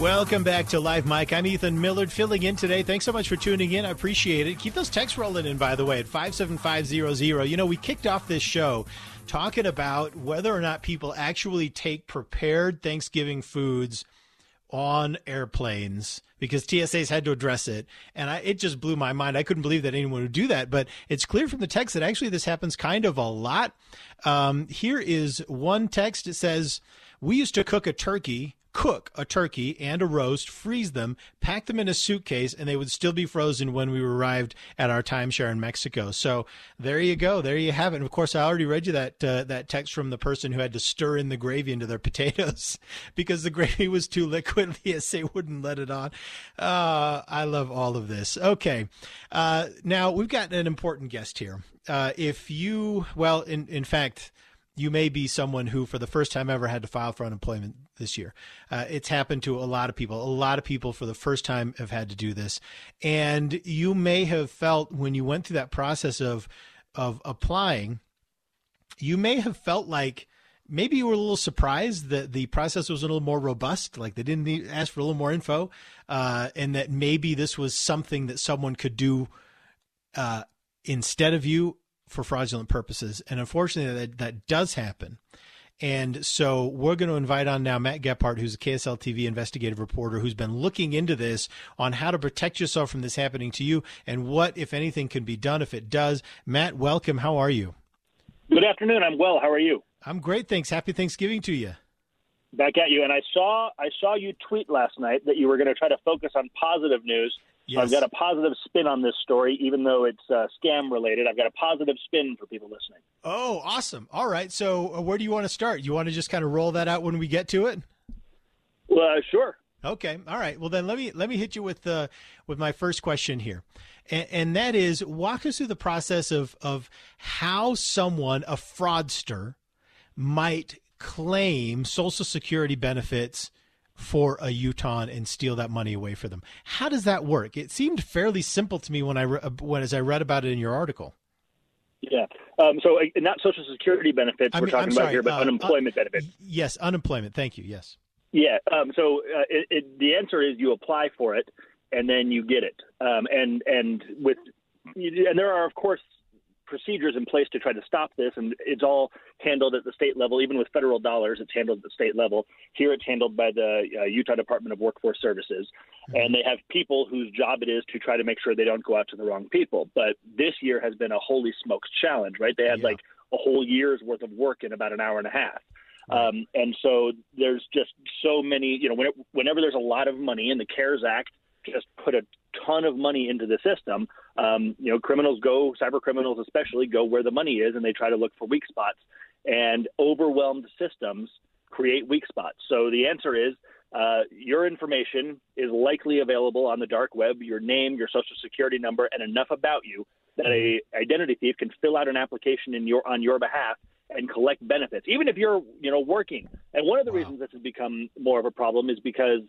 Welcome back to Live Mic. I'm Ethan Millard filling in today. Thanks so much for tuning in. I appreciate it. Keep those texts rolling in, by the way, at 57500. You know, we kicked off this show talking about whether or not people actually take prepared Thanksgiving foods on airplanes because TSA's had to address it. And I, it just blew my mind. I couldn't believe that anyone would do that. But it's clear from the text that actually this happens kind of a lot. Um, here is one text. It says, We used to cook a turkey cook a turkey and a roast, freeze them, pack them in a suitcase, and they would still be frozen when we arrived at our timeshare in Mexico. So there you go. There you have it. And of course, I already read you that uh, that text from the person who had to stir in the gravy into their potatoes because the gravy was too liquid. TSA wouldn't let it on. Uh, I love all of this. Okay, uh, now we've got an important guest here. Uh, if you, well, in in fact you may be someone who, for the first time ever, had to file for unemployment this year. Uh, it's happened to a lot of people. A lot of people, for the first time, have had to do this, and you may have felt when you went through that process of of applying, you may have felt like maybe you were a little surprised that the process was a little more robust, like they didn't need, ask for a little more info, uh, and that maybe this was something that someone could do uh, instead of you for fraudulent purposes. And unfortunately, that, that does happen. And so we're going to invite on now Matt Gephardt, who's a KSL TV investigative reporter who's been looking into this on how to protect yourself from this happening to you and what, if anything, can be done if it does. Matt, welcome. How are you? Good afternoon. I'm well. How are you? I'm great. Thanks. Happy Thanksgiving to you. Back at you. And I saw I saw you tweet last night that you were going to try to focus on positive news Yes. So I've got a positive spin on this story, even though it's uh, scam related. I've got a positive spin for people listening. Oh, awesome! All right, so uh, where do you want to start? You want to just kind of roll that out when we get to it? Well, uh, sure. Okay, all right. Well, then let me let me hit you with uh, with my first question here, and, and that is walk us through the process of of how someone, a fraudster, might claim Social Security benefits for a Utah and steal that money away for them. How does that work? It seemed fairly simple to me when I re- when as I read about it in your article. Yeah. Um, so uh, not Social Security benefits I we're talking about here, but uh, unemployment uh, benefits. Yes, unemployment. Thank you. Yes. Yeah. Um, so uh, it, it, the answer is you apply for it and then you get it. Um, and and with and there are of course procedures in place to try to stop this, and it's all handled at the state level. Even with federal dollars, it's handled at the state level. Here, it's handled by the uh, Utah Department of Workforce Services, mm-hmm. and they have people whose job it is to try to make sure they don't go out to the wrong people. But this year has been a holy smokes challenge, right? They had yeah. like a whole year's worth of work in about an hour and a half. Um, and so there's just so many, you know, when it, whenever there's a lot of money, and the CARES Act just put a ton of money into the system. Um, you know, criminals go, cyber criminals especially, go where the money is, and they try to look for weak spots. And overwhelmed systems create weak spots. So the answer is uh, your information is likely available on the dark web, your name, your social security number, and enough about you that a identity thief can fill out an application in your on your behalf and collect benefits, even if you're you know working. And one of the wow. reasons this has become more of a problem is because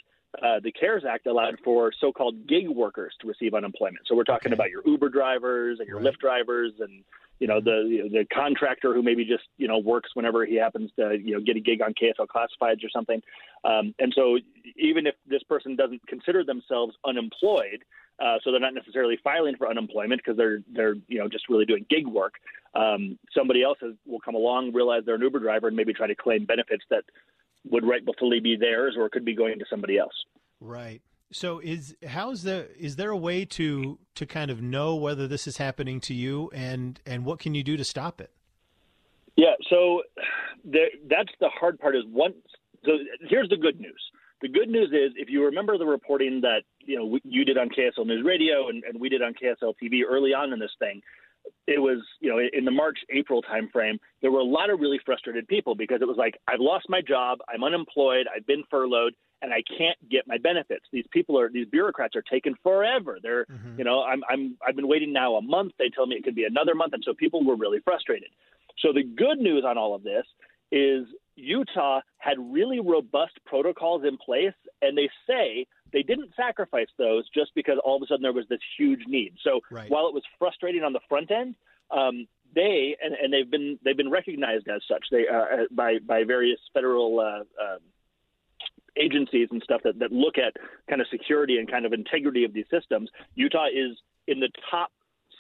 uh, the CARES Act allowed for so-called gig workers to receive unemployment. So we're talking okay. about your Uber drivers and your right. Lyft drivers, and you know the the contractor who maybe just you know works whenever he happens to you know get a gig on KSL Classifieds or something. Um, and so even if this person doesn't consider themselves unemployed, uh, so they're not necessarily filing for unemployment because they're they're you know just really doing gig work. Um, somebody else has, will come along, realize they're an Uber driver, and maybe try to claim benefits that would rightfully be theirs or it could be going to somebody else. Right. So is how is there is there a way to to kind of know whether this is happening to you and and what can you do to stop it? Yeah, so there, that's the hard part is once so here's the good news. The good news is if you remember the reporting that you know you did on KSL News Radio and, and we did on KSL TV early on in this thing, it was you know in the March April timeframe there were a lot of really frustrated people because it was like I've lost my job, I'm unemployed, I've been furloughed, and I can't get my benefits. These people are these bureaucrats are taking forever. They're mm-hmm. you know I'm I'm I've been waiting now a month. They tell me it could be another month, and so people were really frustrated. So the good news on all of this is Utah had really robust protocols in place, and they say they didn't sacrifice those just because all of a sudden there was this huge need. So right. while it was frustrating on the front end, um, they and, and they've been they've been recognized as such they uh, by by various federal uh, uh, agencies and stuff that, that look at kind of security and kind of integrity of these systems, Utah is in the top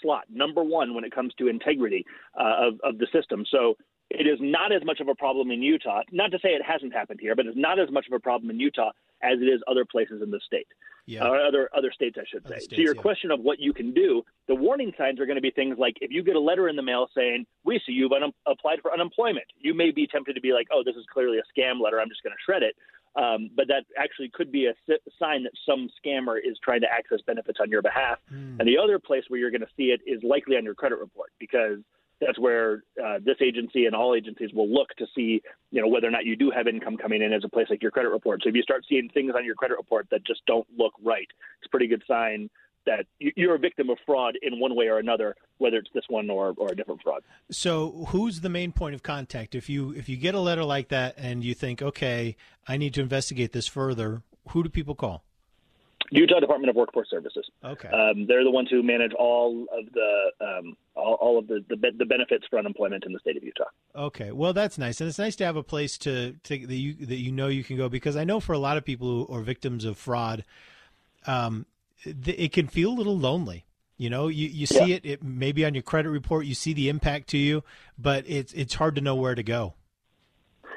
slot, number one when it comes to integrity uh, of, of the system. So it is not as much of a problem in Utah. Not to say it hasn't happened here, but it's not as much of a problem in Utah as it is other places in the state, yeah. or other other states, I should say. States, so your yeah. question of what you can do, the warning signs are going to be things like if you get a letter in the mail saying we see you've un- applied for unemployment, you may be tempted to be like, oh, this is clearly a scam letter. I'm just going to shred it. Um, but that actually could be a sign that some scammer is trying to access benefits on your behalf. Mm. And the other place where you're going to see it is likely on your credit report because that's where uh, this agency and all agencies will look to see, you know, whether or not you do have income coming in as a place like your credit report. So if you start seeing things on your credit report that just don't look right, it's a pretty good sign that you're a victim of fraud in one way or another, whether it's this one or, or a different fraud. So, who's the main point of contact if you if you get a letter like that and you think, okay, I need to investigate this further? Who do people call? Utah Department of Workforce Services. Okay, um, they're the ones who manage all of the um, all, all, of the, the, the benefits for unemployment in the state of Utah. Okay, well that's nice, and it's nice to have a place to, to that you that you know you can go because I know for a lot of people who are victims of fraud, um, it can feel a little lonely. You know, you, you see yeah. it, it maybe on your credit report, you see the impact to you, but it's it's hard to know where to go.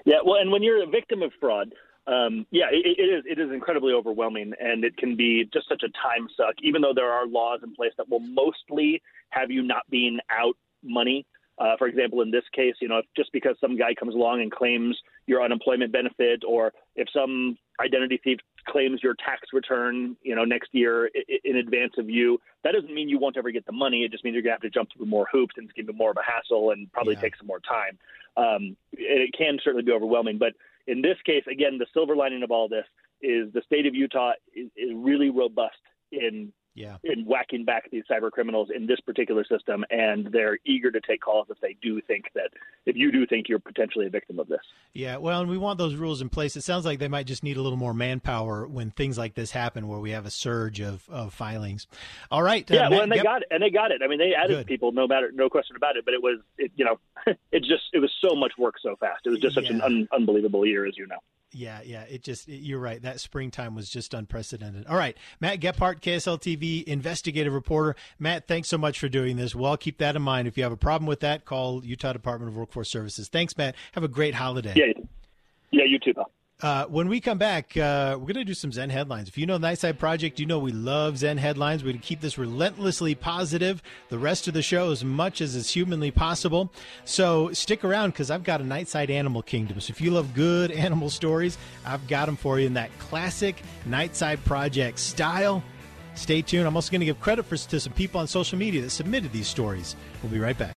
Yeah, well, and when you're a victim of fraud, um, yeah, it, it is it is incredibly overwhelming, and it can be just such a time suck. Even though there are laws in place that will mostly have you not being out money. Uh, for example, in this case, you know, if just because some guy comes along and claims your unemployment benefit, or if some identity thief claims your tax return, you know, next year in advance of you, that doesn't mean you won't ever get the money. It just means you're gonna have to jump through more hoops and it's gonna be more of a hassle and probably yeah. take some more time. Um, it can certainly be overwhelming, but in this case, again, the silver lining of all this is the state of Utah is, is really robust in yeah. in whacking back these cyber criminals in this particular system, and they're eager to take calls if they do think that if you do think you're potentially a victim of this. Yeah, well, and we want those rules in place. It sounds like they might just need a little more manpower when things like this happen, where we have a surge of, of filings. All right. Uh, yeah, uh, well, and they yep. got it, and they got it. I mean, they added Good. people, no matter, no question about it. But it was, it, you know, it just it was so much work so fast. It was just such yeah. an un- unbelievable year, as you know. Yeah, yeah. It just, it, you're right. That springtime was just unprecedented. All right. Matt Gephardt, KSL TV investigative reporter. Matt, thanks so much for doing this. Well, keep that in mind. If you have a problem with that, call Utah Department of Workforce Services. Thanks, Matt. Have a great holiday. Yeah. Yeah, you too, pal. Uh, when we come back, uh, we're going to do some Zen headlines. If you know Nightside Project, you know we love Zen headlines. We're going to keep this relentlessly positive the rest of the show as much as is humanly possible. So stick around because I've got a Nightside Animal Kingdom. So if you love good animal stories, I've got them for you in that classic Nightside Project style. Stay tuned. I'm also going to give credit for, to some people on social media that submitted these stories. We'll be right back.